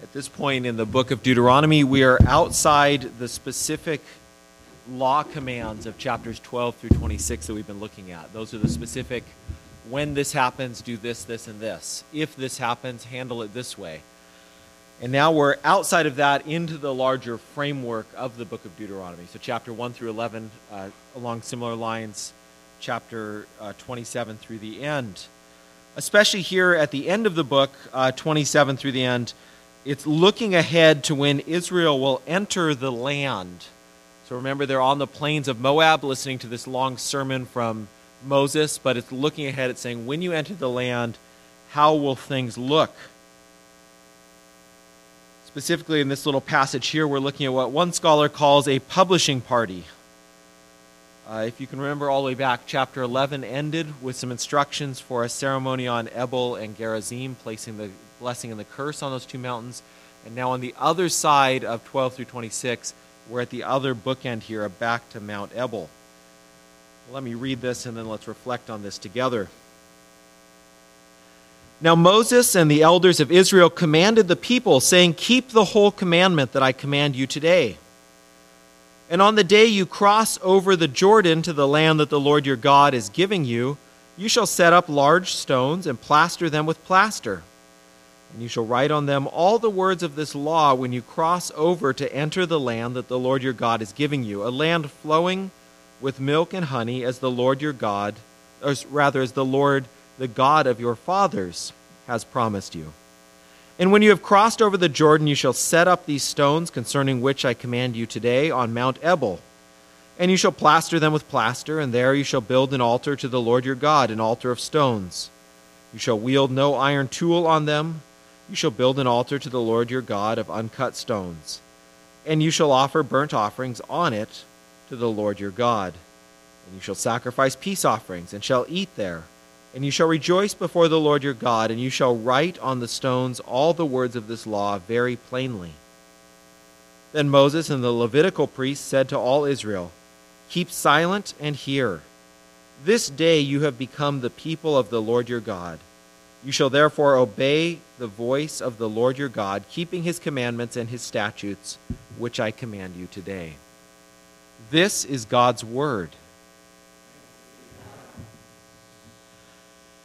At this point in the book of Deuteronomy, we are outside the specific law commands of chapters 12 through 26 that we've been looking at. Those are the specific when this happens, do this, this, and this. If this happens, handle it this way. And now we're outside of that into the larger framework of the book of Deuteronomy. So, chapter 1 through 11, uh, along similar lines, chapter uh, 27 through the end. Especially here at the end of the book, uh, 27 through the end it's looking ahead to when Israel will enter the land. So remember, they're on the plains of Moab listening to this long sermon from Moses, but it's looking ahead at saying, when you enter the land, how will things look? Specifically, in this little passage here, we're looking at what one scholar calls a publishing party. Uh, if you can remember all the way back, chapter 11 ended with some instructions for a ceremony on Ebal and Gerizim, placing the blessing and the curse on those two mountains. And now on the other side of 12 through 26, we're at the other bookend here, back to Mount Ebal. Let me read this and then let's reflect on this together. Now Moses and the elders of Israel commanded the people, saying, Keep the whole commandment that I command you today. And on the day you cross over the Jordan to the land that the Lord your God is giving you, you shall set up large stones and plaster them with plaster and you shall write on them all the words of this law when you cross over to enter the land that the Lord your God is giving you, a land flowing with milk and honey, as the Lord your God, or rather, as the Lord, the God of your fathers, has promised you. And when you have crossed over the Jordan, you shall set up these stones concerning which I command you today on Mount Ebal. And you shall plaster them with plaster, and there you shall build an altar to the Lord your God, an altar of stones. You shall wield no iron tool on them you shall build an altar to the Lord your God of uncut stones, and you shall offer burnt offerings on it to the Lord your God. And you shall sacrifice peace offerings, and shall eat there. And you shall rejoice before the Lord your God, and you shall write on the stones all the words of this law very plainly. Then Moses and the Levitical priests said to all Israel, Keep silent and hear. This day you have become the people of the Lord your God. You shall therefore obey the voice of the Lord your God, keeping his commandments and his statutes, which I command you today. This is God's word.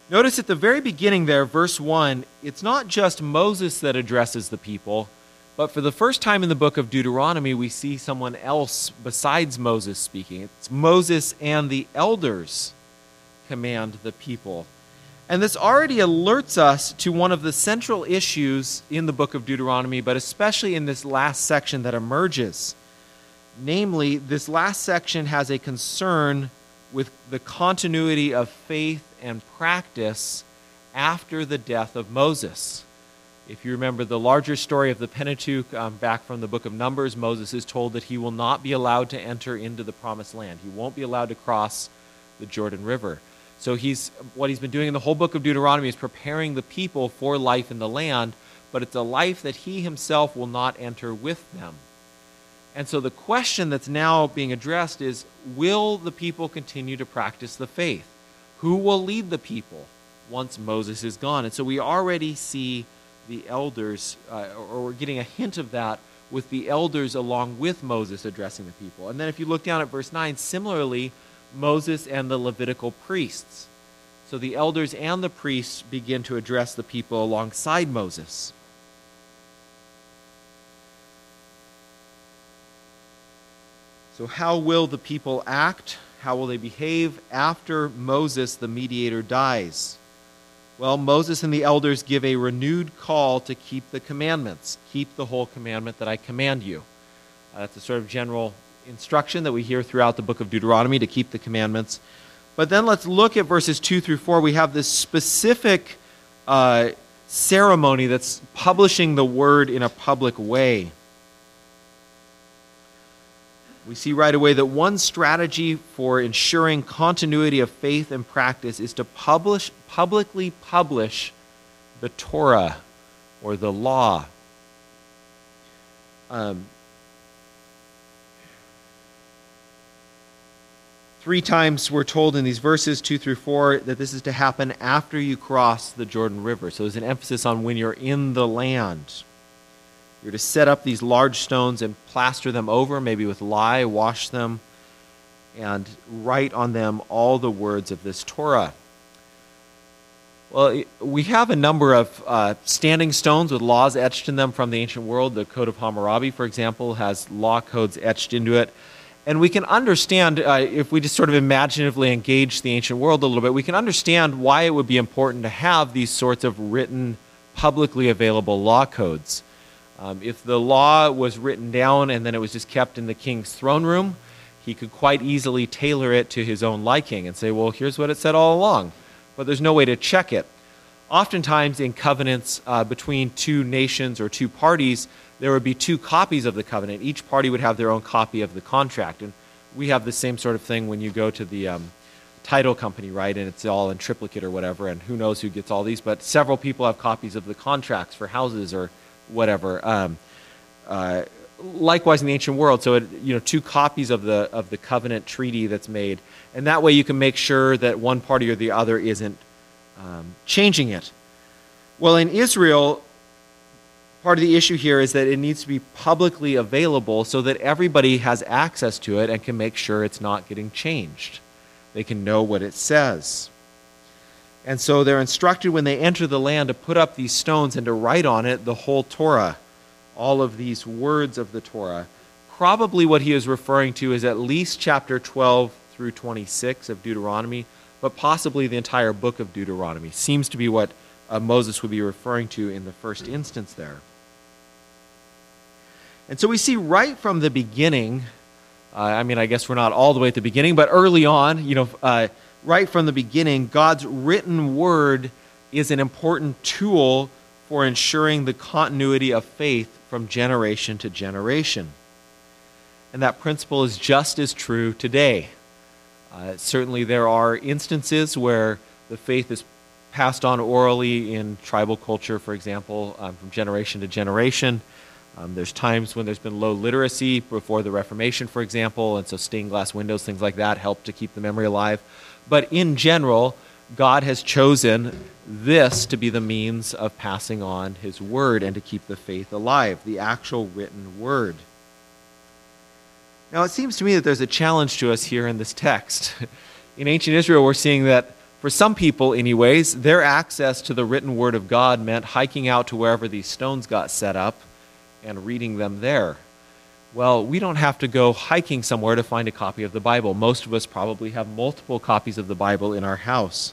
Notice at the very beginning there, verse 1, it's not just Moses that addresses the people, but for the first time in the book of Deuteronomy, we see someone else besides Moses speaking. It's Moses and the elders command the people. And this already alerts us to one of the central issues in the book of Deuteronomy, but especially in this last section that emerges. Namely, this last section has a concern with the continuity of faith and practice after the death of Moses. If you remember the larger story of the Pentateuch um, back from the book of Numbers, Moses is told that he will not be allowed to enter into the promised land. He won't be allowed to cross the Jordan River. So he's what he's been doing in the whole book of Deuteronomy is preparing the people for life in the land, but it's a life that he himself will not enter with them. And so the question that's now being addressed is will the people continue to practice the faith? Who will lead the people once Moses is gone? And so we already see the elders, uh, or we're getting a hint of that with the elders along with Moses addressing the people. And then if you look down at verse 9, similarly, Moses and the Levitical priests. So the elders and the priests begin to address the people alongside Moses. So, how will the people act? How will they behave after Moses, the mediator, dies? Well, Moses and the elders give a renewed call to keep the commandments. Keep the whole commandment that I command you. Uh, that's a sort of general instruction that we hear throughout the book of Deuteronomy to keep the commandments. But then let's look at verses 2 through 4. We have this specific uh, ceremony that's publishing the word in a public way. We see right away that one strategy for ensuring continuity of faith and practice is to publish, publicly publish the Torah or the law. Um, Three times we're told in these verses, 2 through 4, that this is to happen after you cross the Jordan River. So there's an emphasis on when you're in the land. You're to set up these large stones and plaster them over, maybe with lye, wash them, and write on them all the words of this Torah. Well, we have a number of uh, standing stones with laws etched in them from the ancient world. The Code of Hammurabi, for example, has law codes etched into it. And we can understand, uh, if we just sort of imaginatively engage the ancient world a little bit, we can understand why it would be important to have these sorts of written, publicly available law codes. Um, if the law was written down and then it was just kept in the king's throne room, he could quite easily tailor it to his own liking and say, well, here's what it said all along. But there's no way to check it. Oftentimes, in covenants uh, between two nations or two parties, there would be two copies of the covenant. Each party would have their own copy of the contract. And we have the same sort of thing when you go to the um, title company, right? And it's all in triplicate or whatever, and who knows who gets all these. But several people have copies of the contracts for houses or whatever. Um, uh, likewise in the ancient world, so it, you know, two copies of the of the covenant treaty that's made, and that way you can make sure that one party or the other isn't um, changing it. Well, in Israel, part of the issue here is that it needs to be publicly available so that everybody has access to it and can make sure it's not getting changed. They can know what it says. And so they're instructed when they enter the land to put up these stones and to write on it the whole Torah, all of these words of the Torah. Probably what he is referring to is at least chapter 12 through 26 of Deuteronomy, but possibly the entire book of Deuteronomy. Seems to be what uh, Moses would be referring to in the first instance there. And so we see right from the beginning, uh, I mean, I guess we're not all the way at the beginning, but early on, you know, uh, right from the beginning, God's written word is an important tool for ensuring the continuity of faith from generation to generation. And that principle is just as true today. Uh, certainly, there are instances where the faith is passed on orally in tribal culture, for example, um, from generation to generation. Um, there's times when there's been low literacy before the Reformation, for example, and so stained glass windows, things like that, help to keep the memory alive. But in general, God has chosen this to be the means of passing on His Word and to keep the faith alive, the actual written Word. Now, it seems to me that there's a challenge to us here in this text. In ancient Israel, we're seeing that for some people, anyways, their access to the written Word of God meant hiking out to wherever these stones got set up and reading them there. Well, we don't have to go hiking somewhere to find a copy of the Bible. Most of us probably have multiple copies of the Bible in our house.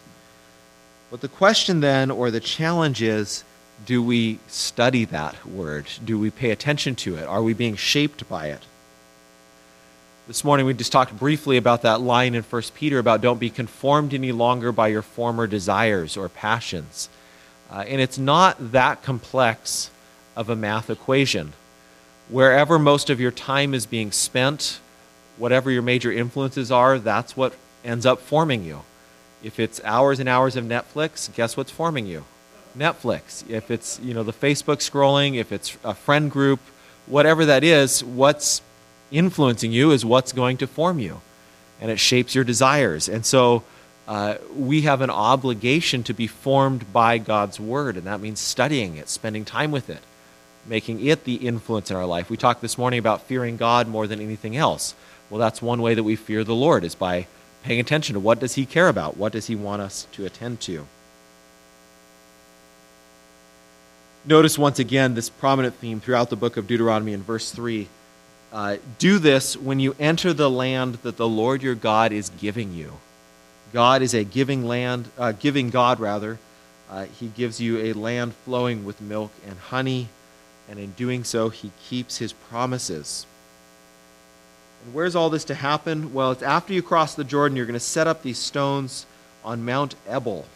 But the question then, or the challenge is, do we study that word? Do we pay attention to it? Are we being shaped by it? This morning we just talked briefly about that line in 1 Peter about don't be conformed any longer by your former desires or passions. Uh, and it's not that complex of a math equation. Wherever most of your time is being spent, whatever your major influences are, that's what ends up forming you. If it's hours and hours of Netflix, guess what's forming you? Netflix. If it's, you know, the Facebook scrolling, if it's a friend group, whatever that is, what's influencing you is what's going to form you. And it shapes your desires. And so uh, we have an obligation to be formed by God's Word, and that means studying it, spending time with it making it the influence in our life. We talked this morning about fearing God more than anything else. Well, that's one way that we fear the Lord is by paying attention to what does he care about? What does he want us to attend to? Notice once again this prominent theme throughout the book of Deuteronomy in verse 3. Uh, do this when you enter the land that the Lord your God is giving you. God is a giving land, uh, giving God rather. Uh, he gives you a land flowing with milk and honey and in doing so, he keeps his promises. And where's all this to happen? Well, it's after you cross the Jordan, you're going to set up these stones on Mount Ebal.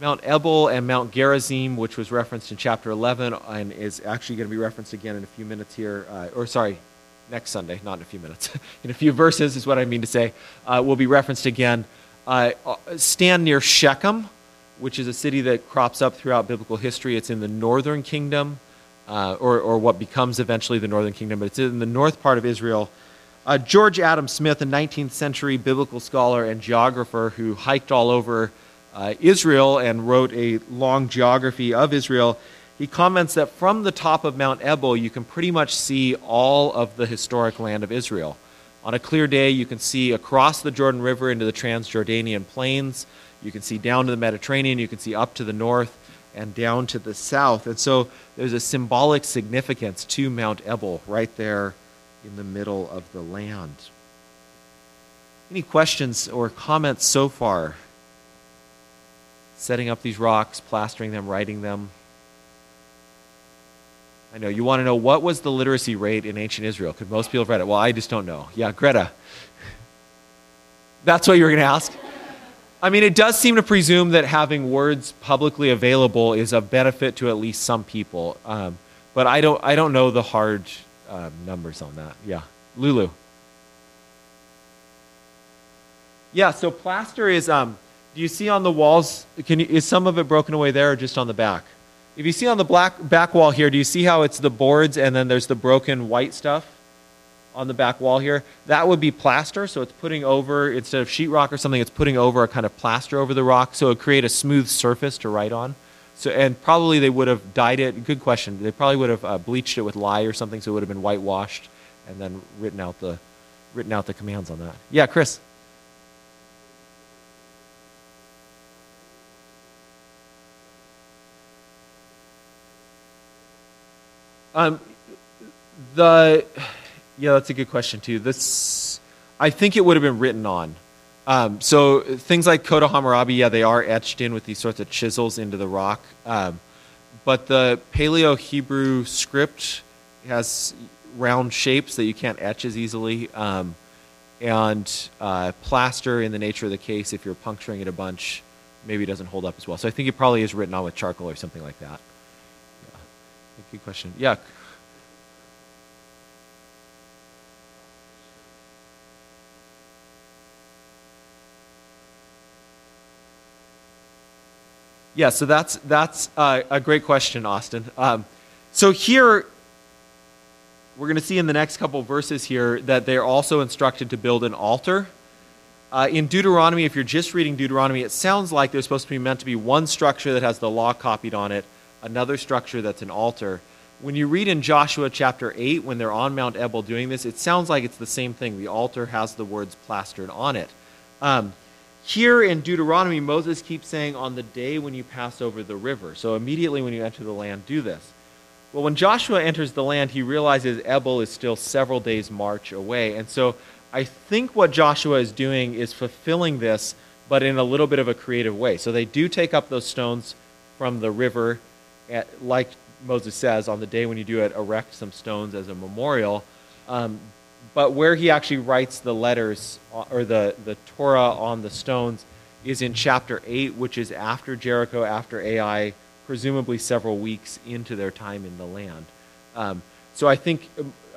Mount Ebal and Mount Gerizim, which was referenced in chapter 11 and is actually going to be referenced again in a few minutes here, uh, or sorry, next Sunday, not in a few minutes. in a few verses is what I mean to say, uh, will be referenced again. Uh, stand near Shechem, which is a city that crops up throughout biblical history. It's in the northern kingdom uh, or, or what becomes eventually the northern kingdom, but it's in the north part of Israel. Uh, George Adam Smith, a 19th century biblical scholar and geographer who hiked all over uh, Israel and wrote a long geography of Israel, he comments that from the top of Mount Ebal, you can pretty much see all of the historic land of Israel. On a clear day, you can see across the Jordan River into the Transjordanian plains. You can see down to the Mediterranean. You can see up to the north and down to the south. And so there's a symbolic significance to Mount Ebal right there in the middle of the land. Any questions or comments so far? Setting up these rocks, plastering them, writing them. I know you want to know what was the literacy rate in ancient Israel? Could most people have read it? Well, I just don't know. Yeah, Greta. That's what you were going to ask? I mean, it does seem to presume that having words publicly available is a benefit to at least some people. Um, but I don't, I don't know the hard um, numbers on that. Yeah. Lulu. Yeah, so plaster is, um, do you see on the walls, can you, is some of it broken away there or just on the back? If you see on the black back wall here, do you see how it's the boards and then there's the broken white stuff on the back wall here? That would be plaster, so it's putting over, instead of sheetrock or something, it's putting over a kind of plaster over the rock, so it would create a smooth surface to write on. So, and probably they would have dyed it, good question, they probably would have uh, bleached it with lye or something, so it would have been whitewashed and then written out the, written out the commands on that. Yeah, Chris? Um, the yeah, that's a good question too. This I think it would have been written on. Um, so things like Code of Hammurabi, yeah, they are etched in with these sorts of chisels into the rock. Um, but the Paleo Hebrew script has round shapes that you can't etch as easily. Um, and uh, plaster, in the nature of the case, if you're puncturing it a bunch, maybe it doesn't hold up as well. So I think it probably is written on with charcoal or something like that. Yeah. Good question. Yeah. Yeah, so that's that's uh, a great question, Austin. Um, so here, we're going to see in the next couple verses here that they're also instructed to build an altar. Uh, in Deuteronomy, if you're just reading Deuteronomy, it sounds like there's supposed to be meant to be one structure that has the law copied on it, another structure that's an altar. When you read in Joshua chapter 8, when they're on Mount Ebal doing this, it sounds like it's the same thing. The altar has the words plastered on it. Um, here in Deuteronomy, Moses keeps saying, on the day when you pass over the river. So immediately when you enter the land, do this. Well, when Joshua enters the land, he realizes Ebal is still several days' march away. And so I think what Joshua is doing is fulfilling this, but in a little bit of a creative way. So they do take up those stones from the river, at, like Moses says, on the day when you do it, erect some stones as a memorial. Um, but where he actually writes the letters uh, or the, the Torah on the stones is in chapter 8, which is after Jericho, after Ai, presumably several weeks into their time in the land. Um, so I think,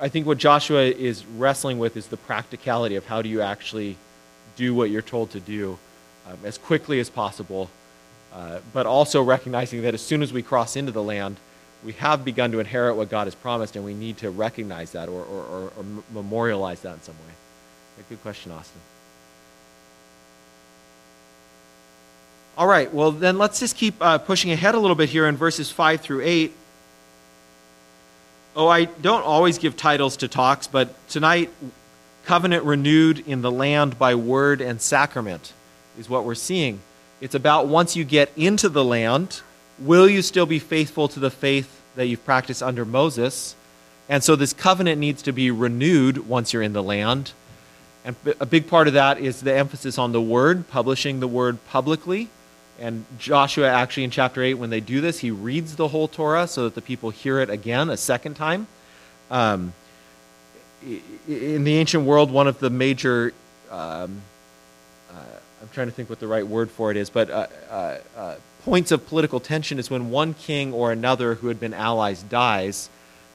I think what Joshua is wrestling with is the practicality of how do you actually do what you're told to do um, as quickly as possible, uh, but also recognizing that as soon as we cross into the land, we have begun to inherit what God has promised, and we need to recognize that or, or, or, or memorialize that in some way. good question, Austin. All right, well, then let's just keep uh, pushing ahead a little bit here in verses 5 through 8. Oh, I don't always give titles to talks, but tonight, covenant renewed in the land by word and sacrament is what we're seeing. It's about once you get into the land, will you still be faithful to the faith that you've practiced under Moses? And so this covenant needs to be renewed once you're in the land. And a big part of that is the emphasis on the word, publishing the word publicly. And Joshua, actually, in chapter 8, when they do this, he reads the whole Torah so that the people hear it again a second time. Um, in the ancient world, one of the major, um, I'm trying to think what the right word for it is, but uh, uh, uh points of political tension is when one king or another who had been allies dies.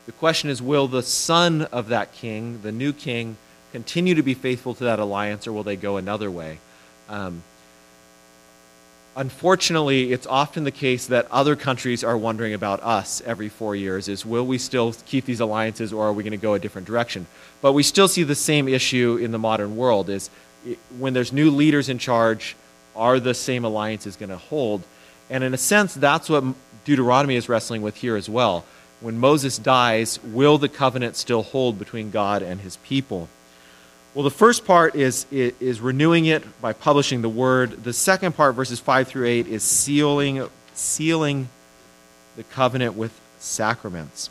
The question is will the son of that king, the new king, continue to be faithful to that alliance or will they go another way? Um, unfortunately, it's often the case that other countries are wondering about us every four years is will we still keep these alliances or are we going to go a different direction? But we still see the same issue in the modern world is when there's new leaders in charge, are the same alliances going to hold? And in a sense, that's what Deuteronomy is wrestling with here as well. When Moses dies, will the covenant still hold between God and his people? Well, the first part is, is renewing it by publishing the word. The second part, verses 5 through 8, is sealing, sealing the covenant with sacraments.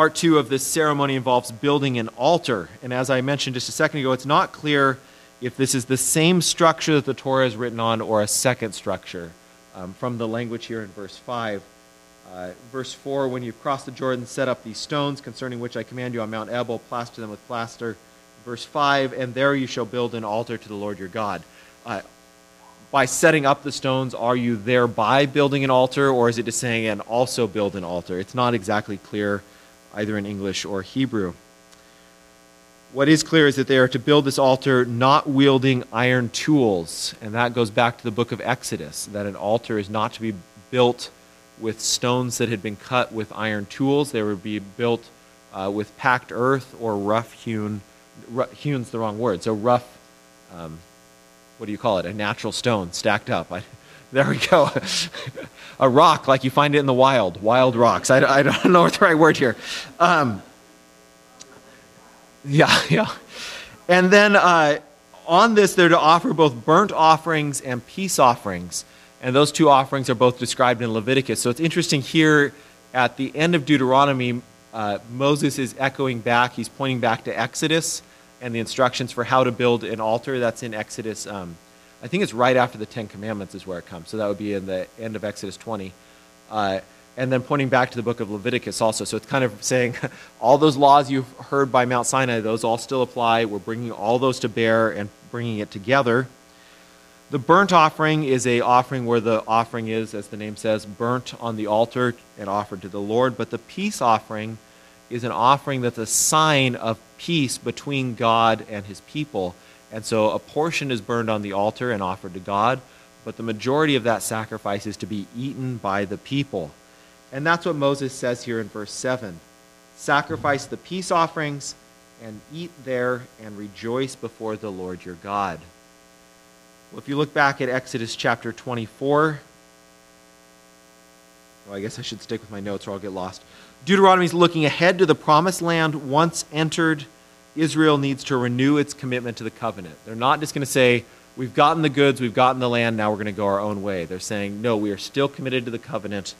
Part two of this ceremony involves building an altar. And as I mentioned just a second ago, it's not clear if this is the same structure that the Torah is written on or a second structure. Um, from the language here in verse 5. Uh, verse 4 When you cross the Jordan, set up these stones concerning which I command you on Mount Ebal, plaster them with plaster. Verse 5 And there you shall build an altar to the Lord your God. Uh, by setting up the stones, are you thereby building an altar, or is it just saying, and also build an altar? It's not exactly clear either in English or Hebrew. What is clear is that they are to build this altar not wielding iron tools. And that goes back to the book of Exodus, that an altar is not to be built with stones that had been cut with iron tools. They would be built uh, with packed earth or rough hewn. hew's the wrong word. So rough, um, what do you call it? A natural stone stacked up. I, there we go. a rock like you find it in the wild, wild rocks. I, I don't know what the right word here. Um, yeah, yeah. And then uh, on this, they're to offer both burnt offerings and peace offerings. And those two offerings are both described in Leviticus. So it's interesting here at the end of Deuteronomy, uh, Moses is echoing back, he's pointing back to Exodus and the instructions for how to build an altar. That's in Exodus. Um, I think it's right after the Ten Commandments is where it comes. So that would be in the end of Exodus 20. Uh, and then pointing back to the book of Leviticus also. So it's kind of saying all those laws you've heard by Mount Sinai, those all still apply. We're bringing all those to bear and bringing it together. The burnt offering is a offering where the offering is, as the name says, burnt on the altar and offered to the Lord. But the peace offering is an offering that's a sign of peace between God and his people. And so a portion is burned on the altar and offered to God, but the majority of that sacrifice is to be eaten by the people. And that's what Moses says here in verse 7 Sacrifice the peace offerings and eat there and rejoice before the Lord your God. Well, if you look back at Exodus chapter 24, well, I guess I should stick with my notes or I'll get lost. Deuteronomy is looking ahead to the promised land once entered Israel needs to renew its commitment to the covenant. They're not just going to say, We've gotten the goods, we've gotten the land, now we're going to go our own way. They're saying, No, we are still committed to the covenant,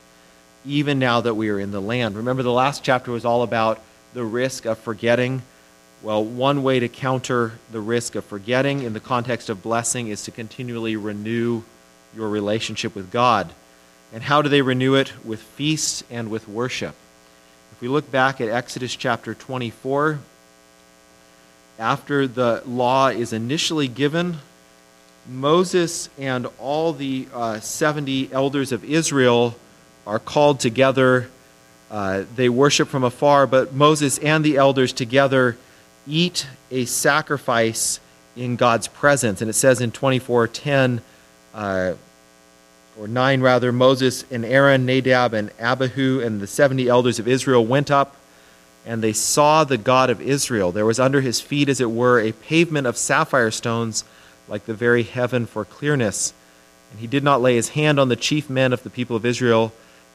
even now that we are in the land. Remember, the last chapter was all about the risk of forgetting. Well, one way to counter the risk of forgetting in the context of blessing is to continually renew your relationship with God. And how do they renew it? With feasts and with worship. If we look back at Exodus chapter 24, after the law is initially given, Moses and all the uh, 70 elders of Israel are called together. Uh, they worship from afar, but Moses and the elders together eat a sacrifice in God's presence. And it says in 24:10, uh, or 9 rather, Moses and Aaron, Nadab and Abihu, and the 70 elders of Israel went up and they saw the God of Israel. There was under his feet, as it were, a pavement of sapphire stones, like the very heaven for clearness. And he did not lay his hand on the chief men of the people of Israel.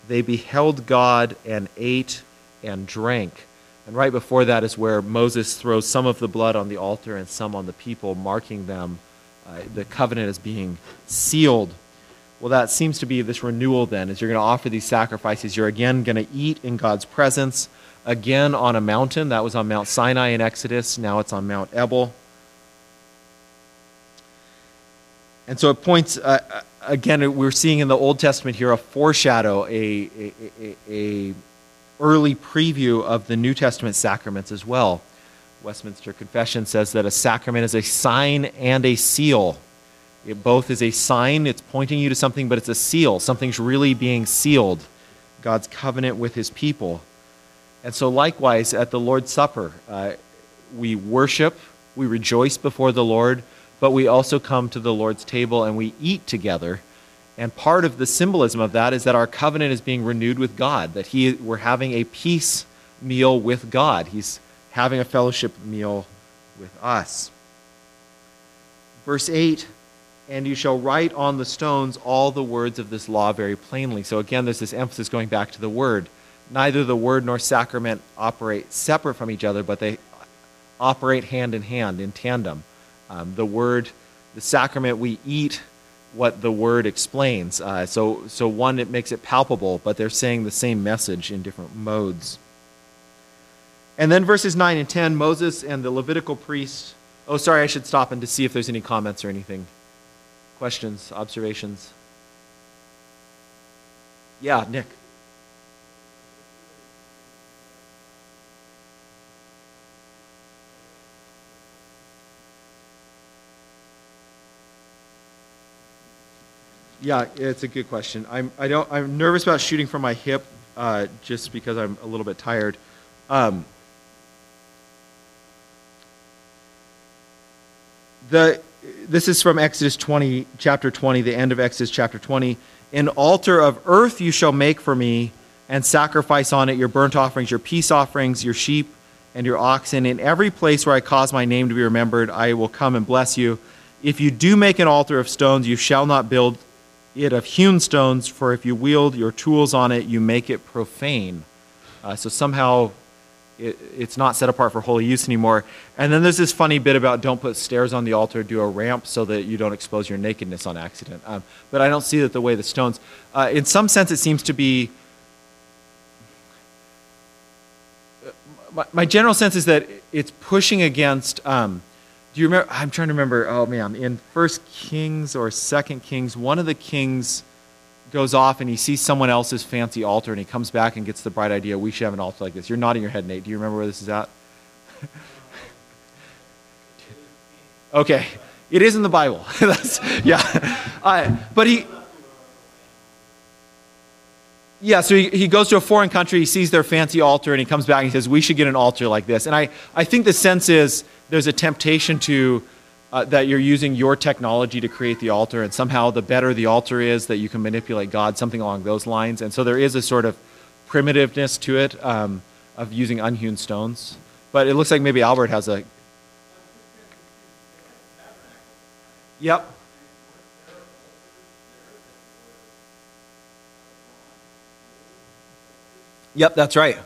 They beheld God and ate and drank. And right before that is where Moses throws some of the blood on the altar and some on the people, marking them. Uh, the covenant as being sealed. Well, that seems to be this renewal then, as you're going to offer these sacrifices. You're again going to eat in God's presence again on a mountain. That was on Mount Sinai in Exodus. Now it's on Mount Ebal. And so it points, uh, uh again, we're seeing in the Old Testament here a foreshadow, a, a, a, a early preview of the New Testament sacraments as well. Westminster Confession says that a sacrament is a sign and a seal. It both is a sign, it's pointing you to something, but it's a seal. Something's really being sealed. God's covenant with his people. And so, likewise, at the Lord's Supper, uh, we worship, we rejoice before the Lord, but we also come to the Lord's table and we eat together. And part of the symbolism of that is that our covenant is being renewed with God, that he, we're having a peace meal with God. He's having a fellowship meal with us. Verse 8 and you shall write on the stones all the words of this law very plainly. So again, there's this emphasis going back to the word. Neither the word nor sacrament operate separate from each other, but they operate hand in hand, in tandem. Um, the word, the sacrament, we eat what the word explains. Uh, so, so one, it makes it palpable, but they're saying the same message in different modes. And then verses 9 and 10, Moses and the Levitical priests. Oh, sorry, I should stop and to see if there's any comments or anything. Questions, observations? Yeah, Nick. Yeah, it's a good question. I'm, I don't, I'm nervous about shooting from my hip uh, just because I'm a little bit tired. Um, the, this is from Exodus 20, chapter 20, the end of Exodus chapter 20. An altar of earth you shall make for me, and sacrifice on it your burnt offerings, your peace offerings, your sheep, and your oxen. In every place where I cause my name to be remembered, I will come and bless you. If you do make an altar of stones, you shall not build it of hewn stones, for if you wield your tools on it, you make it profane. Uh, so somehow it, it's not set apart for holy use anymore. And then there's this funny bit about don't put stairs on the altar, do a ramp so that you don't expose your nakedness on accident. Um, but I don't see that the way the stones. Uh, in some sense, it seems to be. My, my general sense is that it's pushing against. Um, do you remember? I'm trying to remember. Oh man, in First Kings or Second Kings, one of the kings goes off and he sees someone else's fancy altar and he comes back and gets the bright idea we should have an altar like this. You're nodding your head, Nate. Do you remember where this is at? okay, it is in the Bible. yeah, uh, but he. Yeah, so he, he goes to a foreign country, he sees their fancy altar, and he comes back and he says, We should get an altar like this. And I, I think the sense is there's a temptation to uh, that you're using your technology to create the altar, and somehow the better the altar is, that you can manipulate God, something along those lines. And so there is a sort of primitiveness to it um, of using unhewn stones. But it looks like maybe Albert has a. Yep. Yep, that's right.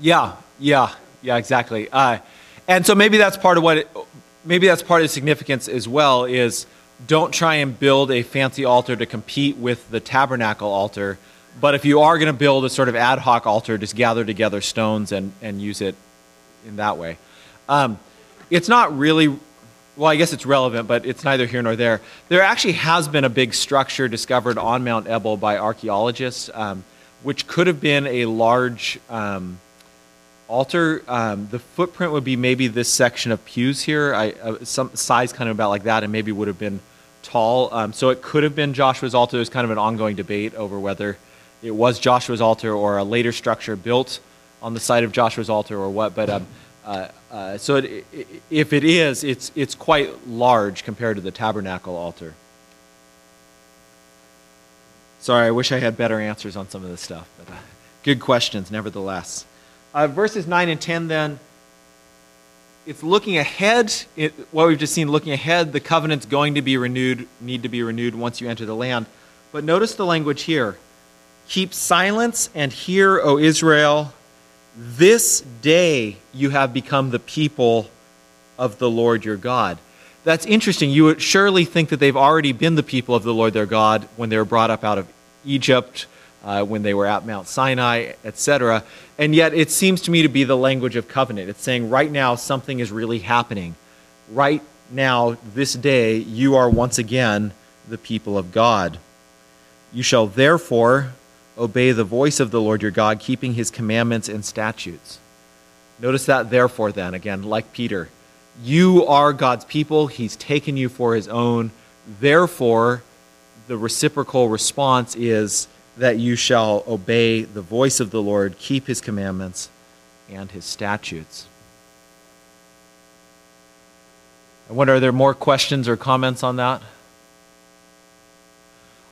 Yeah, yeah, yeah, exactly. Uh, and so maybe that's part of what, it, maybe that's part of the significance as well is don't try and build a fancy altar to compete with the tabernacle altar. But if you are going to build a sort of ad hoc altar, just gather together stones and, and use it in that way. Um, it's not really, well, I guess it's relevant, but it's neither here nor there. There actually has been a big structure discovered on Mount Ebal by archaeologists, um, which could have been a large. Um, altar, um, the footprint would be maybe this section of pews here, I, uh, some size kind of about like that, and maybe would have been tall. Um, so it could have been Joshua's altar. There's kind of an ongoing debate over whether it was Joshua's altar or a later structure built on the site of Joshua's altar or what. But um, uh, uh, so it, if it is, it's it's quite large compared to the tabernacle altar. Sorry, I wish I had better answers on some of this stuff, but uh, good questions nevertheless. Uh, verses 9 and 10 then, it's looking ahead. It, what we've just seen, looking ahead, the covenant's going to be renewed, need to be renewed once you enter the land. But notice the language here. Keep silence and hear, O Israel. This day you have become the people of the Lord your God. That's interesting. You would surely think that they've already been the people of the Lord their God when they were brought up out of Egypt uh, when they were at Mount Sinai, etc. And yet it seems to me to be the language of covenant. It's saying right now something is really happening. Right now, this day, you are once again the people of God. You shall therefore obey the voice of the Lord your God, keeping his commandments and statutes. Notice that, therefore, then, again, like Peter. You are God's people, he's taken you for his own. Therefore, the reciprocal response is that you shall obey the voice of the Lord, keep his commandments and his statutes. I wonder, are there more questions or comments on that?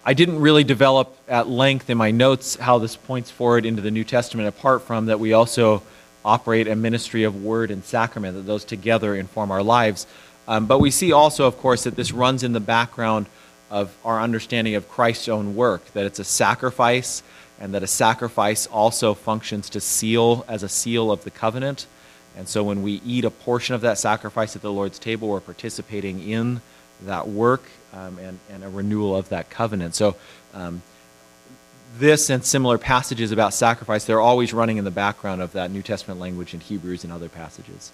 I didn't really develop at length in my notes how this points forward into the New Testament, apart from that we also operate a ministry of word and sacrament, that those together inform our lives. Um, but we see also, of course, that this runs in the background of our understanding of Christ's own work, that it's a sacrifice, and that a sacrifice also functions to seal as a seal of the covenant. And so when we eat a portion of that sacrifice at the Lord's table, we're participating in that work um, and, and a renewal of that covenant. So um, this and similar passages about sacrifice, they're always running in the background of that New Testament language in Hebrews and other passages.